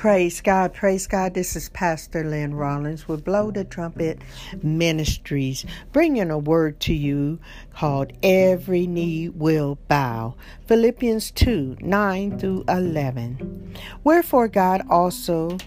Praise God, praise God. This is Pastor Lynn Rollins with Blow the Trumpet Ministries, bringing a word to you called Every Knee Will Bow. Philippians 2 9 through 11. Wherefore God also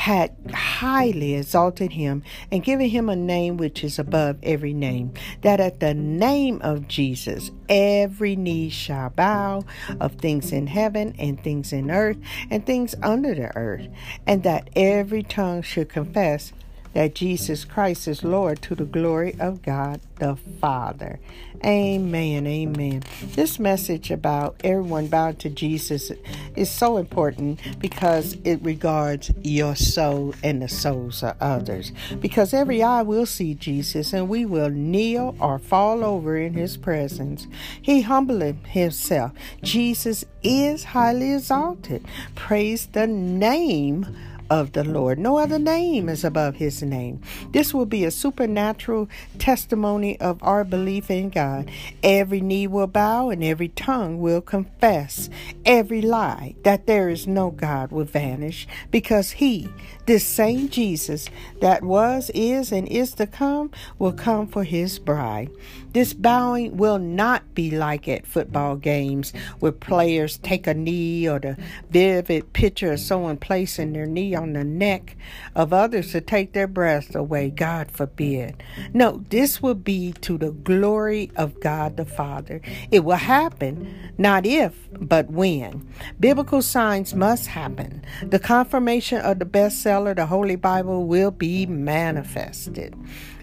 had highly exalted him and given him a name which is above every name, that at the name of Jesus every knee shall bow of things in heaven and things in earth and things under the earth, and that every tongue should confess that Jesus Christ is Lord to the glory of God the Father. Amen. Amen. This message about everyone bowing to Jesus is so important because it regards your soul and the souls of others. Because every eye will see Jesus and we will kneel or fall over in his presence. He humbled himself. Jesus is highly exalted. Praise the name of the Lord. No other name is above his name. This will be a supernatural testimony of our belief in God. Every knee will bow and every tongue will confess. Every lie that there is no God will vanish because he, this same Jesus that was, is, and is to come, will come for his bride. This bowing will not be like at football games where players take a knee or the vivid picture of someone placing their knee on the neck of others to take their breath away. God forbid. No, this will be to the glory of God the Father. It will happen, not if, but when. Biblical signs must happen. The confirmation of the bestseller, the Holy Bible, will be manifested.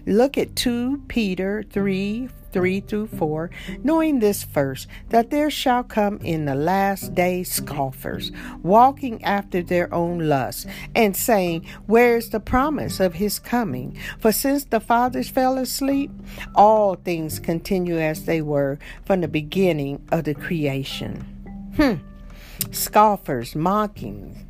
Look at 2 Peter 3 3 through 4, knowing this first, that there shall come in the last day scoffers, walking after their own lusts, and saying, Where is the promise of his coming? For since the fathers fell asleep, all things continue as they were from the beginning of the creation. Hmm. Scoffers, mocking,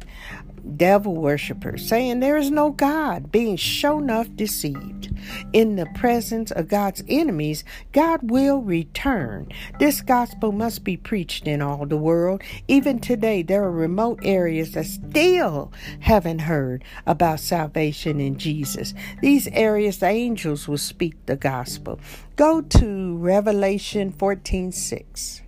devil worshippers, saying there is no God, being shown enough deceived. In the presence of God's enemies, God will return. This gospel must be preached in all the world. Even today, there are remote areas that still haven't heard about salvation in Jesus. These areas, the angels will speak the gospel. Go to Revelation 14 6.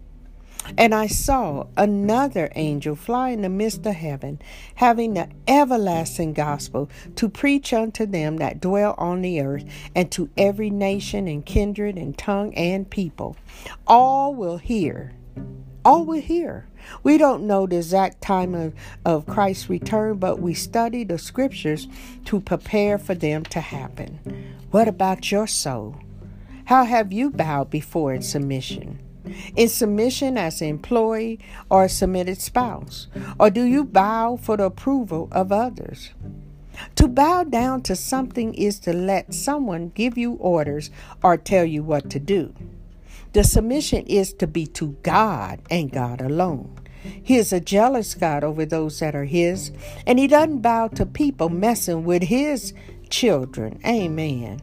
And I saw another angel fly in the midst of heaven, having the everlasting gospel to preach unto them that dwell on the earth, and to every nation and kindred and tongue and people. All will hear. All will hear. We don't know the exact time of, of Christ's return, but we study the scriptures to prepare for them to happen. What about your soul? How have you bowed before its submission? In submission as an employee or a submitted spouse? Or do you bow for the approval of others? To bow down to something is to let someone give you orders or tell you what to do. The submission is to be to God and God alone. He is a jealous God over those that are His, and He doesn't bow to people messing with His children. Amen.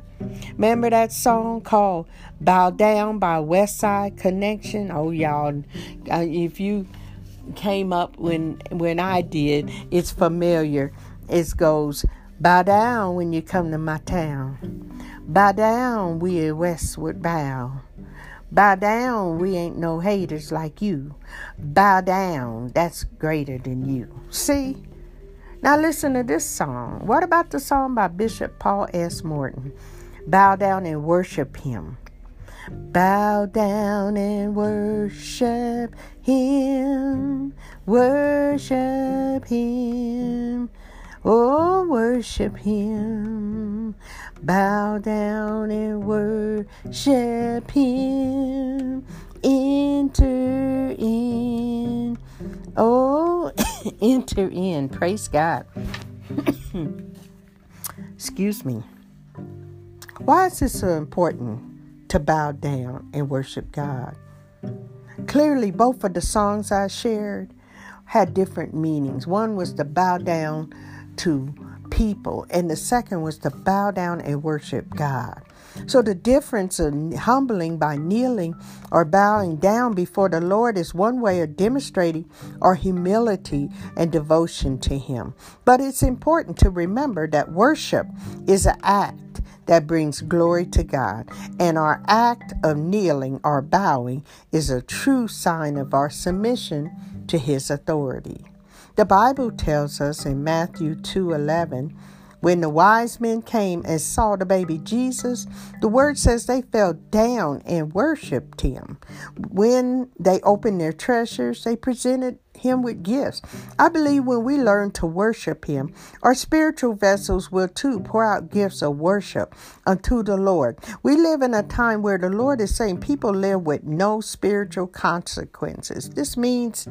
Remember that song called Bow Down by Westside Connection? Oh, y'all, uh, if you came up when when I did, it's familiar. It goes, Bow down when you come to my town. Bow down, we Westward bow. Bow down, we ain't no haters like you. Bow down, that's greater than you. See? Now listen to this song. What about the song by Bishop Paul S. Morton? Bow down and worship Him. Bow down and worship Him. Worship Him. Oh, worship Him. Bow down and worship Him. Enter in. Enter in. Praise God. Excuse me. Why is it so important to bow down and worship God? Clearly, both of the songs I shared had different meanings. One was to bow down to people, and the second was to bow down and worship God. So the difference in humbling by kneeling or bowing down before the Lord is one way of demonstrating our humility and devotion to Him. But it's important to remember that worship is an act that brings glory to God, and our act of kneeling or bowing is a true sign of our submission to His authority. The Bible tells us in Matthew 2:11 when the wise men came and saw the baby Jesus, the word says they fell down and worshiped him. When they opened their treasures, they presented him with gifts. I believe when we learn to worship him, our spiritual vessels will too pour out gifts of worship unto the Lord. We live in a time where the Lord is saying people live with no spiritual consequences. This means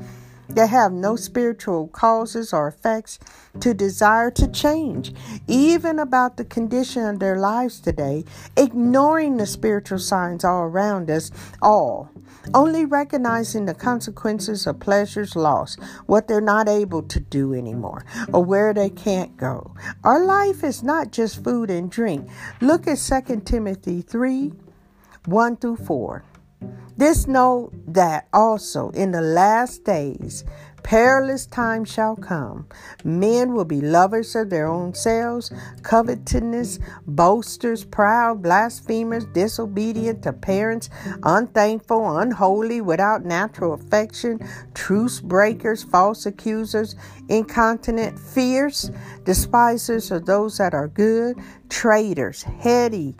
they have no spiritual causes or effects to desire to change, even about the condition of their lives today, ignoring the spiritual signs all around us, all. Only recognizing the consequences of pleasures lost, what they're not able to do anymore, or where they can't go. Our life is not just food and drink. Look at 2 Timothy 3 1 through 4. This know that also in the last days perilous times shall come. Men will be lovers of their own selves, covetous, boasters, proud, blasphemers, disobedient to parents, unthankful, unholy, without natural affection, truce breakers, false accusers, incontinent, fierce, despisers of those that are good, traitors, heady,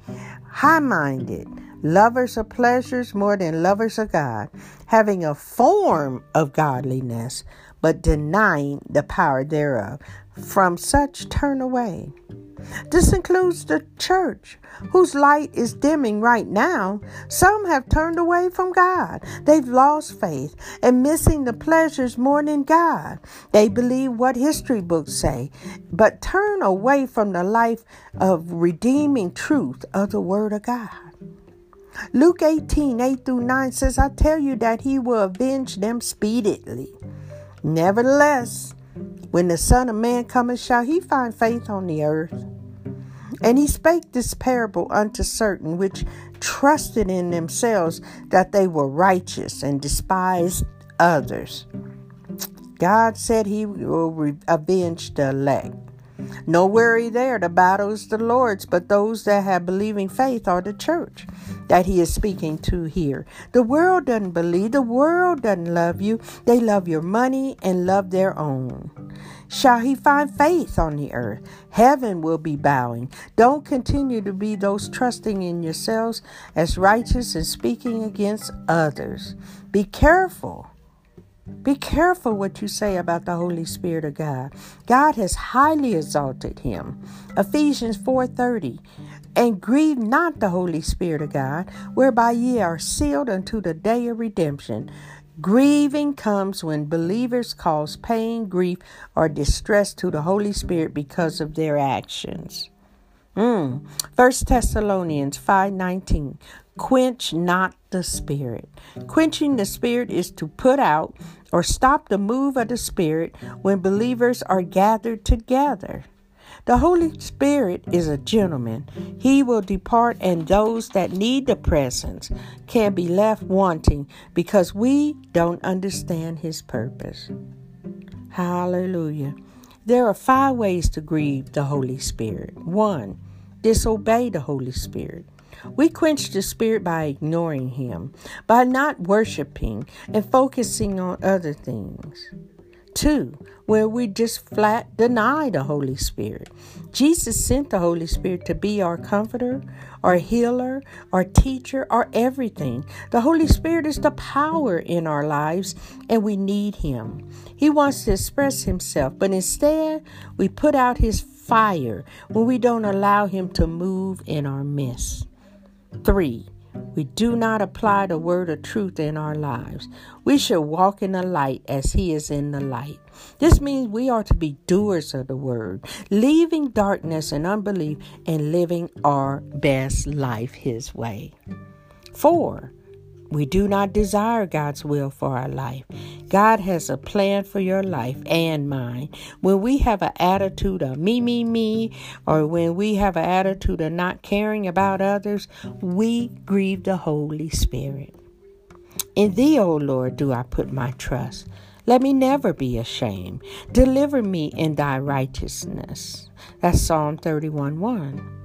high minded lovers of pleasures more than lovers of God, having a form of godliness, but denying the power thereof. From such turn away. This includes the church, whose light is dimming right now. Some have turned away from God. They've lost faith and missing the pleasures more than God. They believe what history books say, but turn away from the life of redeeming truth of the Word of God. Luke 18 8 through 9 says, I tell you that he will avenge them speedily. Nevertheless, when the Son of Man cometh, shall he find faith on the earth? And he spake this parable unto certain which trusted in themselves that they were righteous and despised others. God said he will avenge the elect. No worry there. The battle is the Lord's, but those that have believing faith are the church that he is speaking to here. The world doesn't believe. The world doesn't love you. They love your money and love their own. Shall he find faith on the earth? Heaven will be bowing. Don't continue to be those trusting in yourselves as righteous and speaking against others. Be careful be careful what you say about the Holy Spirit of God. God has highly exalted him. Ephesians 4:30. And grieve not the Holy Spirit of God, whereby ye are sealed unto the day of redemption. Grieving comes when believers cause pain, grief, or distress to the Holy Spirit because of their actions. Mm. First Thessalonians 5:19 Quench not the spirit. Quenching the spirit is to put out or stop the move of the spirit when believers are gathered together. The Holy Spirit is a gentleman. He will depart, and those that need the presence can be left wanting because we don't understand His purpose. Hallelujah. There are five ways to grieve the Holy Spirit. One, disobey the Holy Spirit. We quench the Spirit by ignoring Him, by not worshiping and focusing on other things. Two, where we just flat deny the Holy Spirit. Jesus sent the Holy Spirit to be our comforter, our healer, our teacher, our everything. The Holy Spirit is the power in our lives, and we need Him. He wants to express Himself, but instead, we put out His fire when we don't allow Him to move in our midst. Three, we do not apply the word of truth in our lives. We should walk in the light as He is in the light. This means we are to be doers of the word, leaving darkness and unbelief and living our best life His way. Four, We do not desire God's will for our life. God has a plan for your life and mine. When we have an attitude of me, me, me, or when we have an attitude of not caring about others, we grieve the Holy Spirit. In thee, O Lord, do I put my trust. Let me never be ashamed. Deliver me in thy righteousness. That's Psalm 31 1.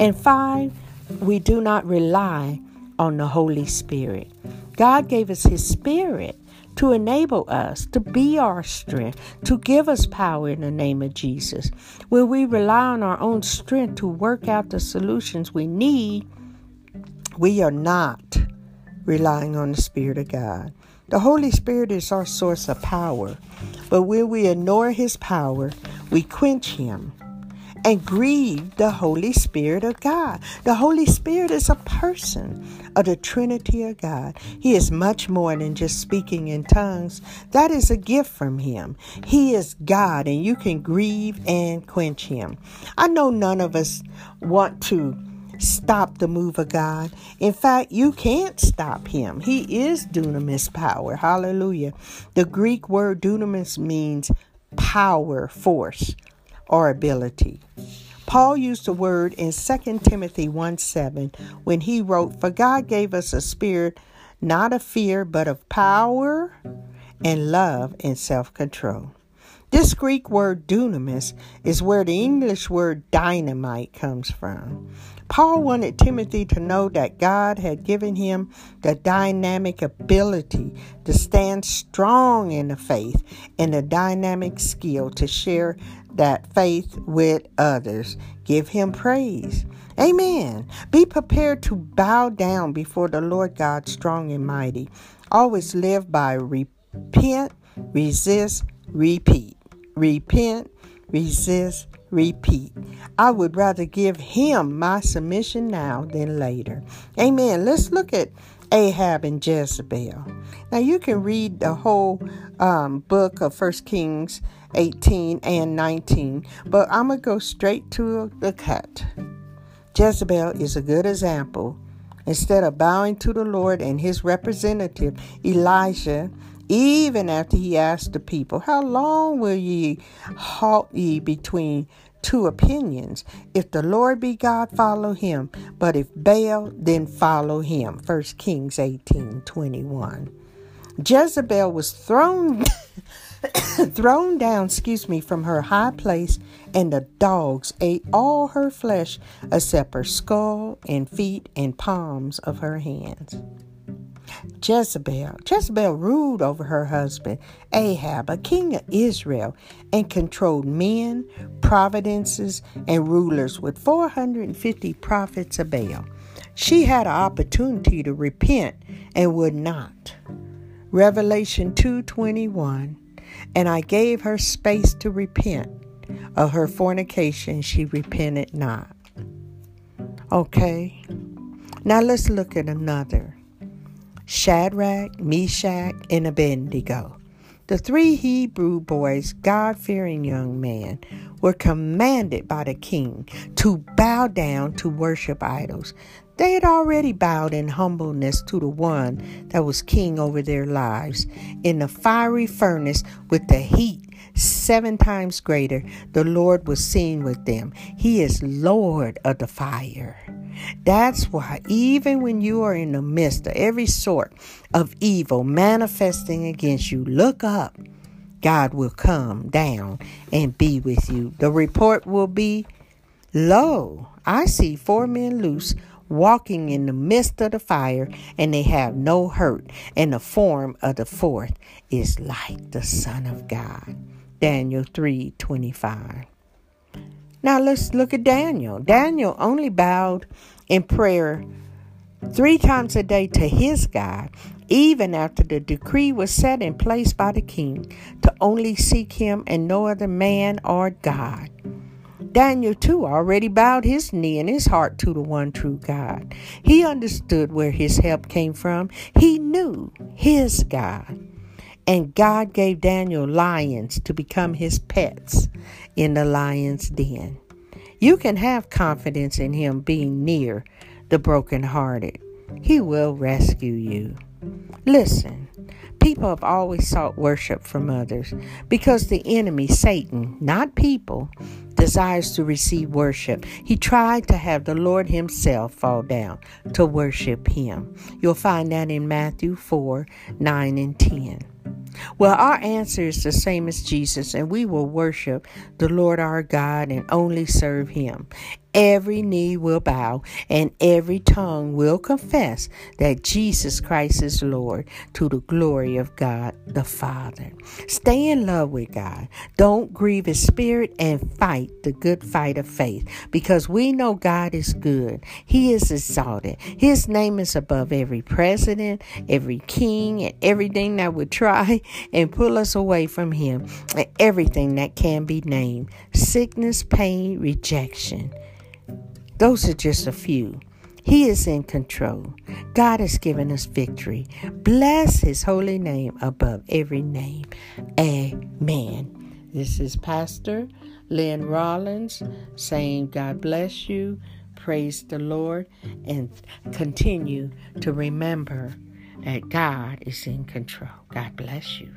And five, we do not rely on the Holy Spirit. God gave us His Spirit to enable us to be our strength, to give us power in the name of Jesus. When we rely on our own strength to work out the solutions we need, we are not relying on the Spirit of God. The Holy Spirit is our source of power, but when we ignore His power, we quench Him and grieve the Holy Spirit of God. The Holy Spirit is a person of the Trinity of God. He is much more than just speaking in tongues. That is a gift from Him. He is God, and you can grieve and quench Him. I know none of us want to stop the move of God. In fact, you can't stop him. He is dunamis power. Hallelujah. The Greek word dunamis means power, force or ability. Paul used the word in 2 Timothy 1 7 when he wrote, For God gave us a spirit not of fear, but of power and love and self control. This Greek word dunamis is where the English word dynamite comes from. Paul wanted Timothy to know that God had given him the dynamic ability to stand strong in the faith and the dynamic skill to share that faith with others. Give him praise. Amen. Be prepared to bow down before the Lord God strong and mighty. Always live by repent, resist, repeat. Repent, resist, repeat. I would rather give him my submission now than later. Amen. Let's look at Ahab and Jezebel. Now you can read the whole um, book of First Kings 18 and 19, but I'm going to go straight to the cut. Jezebel is a good example. Instead of bowing to the Lord and his representative, Elijah, even after he asked the people, How long will ye halt ye between two opinions? If the Lord be God, follow him. But if Baal, then follow him. 1 Kings 18 21. Jezebel was thrown thrown down, excuse me, from her high place, and the dogs ate all her flesh except her skull and feet and palms of her hands. Jezebel. Jezebel ruled over her husband, Ahab, a king of Israel, and controlled men, providences, and rulers with 450 prophets of Baal. She had an opportunity to repent and would not. Revelation 2:21 And I gave her space to repent of her fornication she repented not. Okay. Now let's look at another. Shadrach, Meshach, and Abednego. The three Hebrew boys, God fearing young men, were commanded by the king to bow down to worship idols. They had already bowed in humbleness to the one that was king over their lives. In the fiery furnace with the heat seven times greater, the Lord was seen with them. He is Lord of the fire. That's why, even when you are in the midst of every sort of evil manifesting against you, look up. God will come down and be with you. The report will be Lo, I see four men loose walking in the midst of the fire, and they have no hurt, and the form of the fourth is like the Son of God. Daniel 3 25. Now let's look at Daniel. Daniel only bowed in prayer three times a day to his God, even after the decree was set in place by the king to only seek him and no other man or God. Daniel, too, already bowed his knee and his heart to the one true God. He understood where his help came from. He knew his God. And God gave Daniel lions to become his pets in the lion's den. You can have confidence in him being near the brokenhearted. He will rescue you. Listen, people have always sought worship from others because the enemy, Satan, not people, desires to receive worship. He tried to have the Lord Himself fall down to worship Him. You'll find that in Matthew 4 9 and 10. Well, our answer is the same as Jesus, and we will worship the Lord our God and only serve Him. Every knee will bow and every tongue will confess that Jesus Christ is Lord to the glory of God the Father. Stay in love with God. Don't grieve His Spirit and fight the good fight of faith because we know God is good. He is exalted. His name is above every president, every king, and everything that would try and pull us away from Him, and everything that can be named sickness, pain, rejection. Those are just a few. He is in control. God has given us victory. Bless His holy name above every name. Amen. This is Pastor Lynn Rollins saying, God bless you. Praise the Lord and continue to remember that God is in control. God bless you.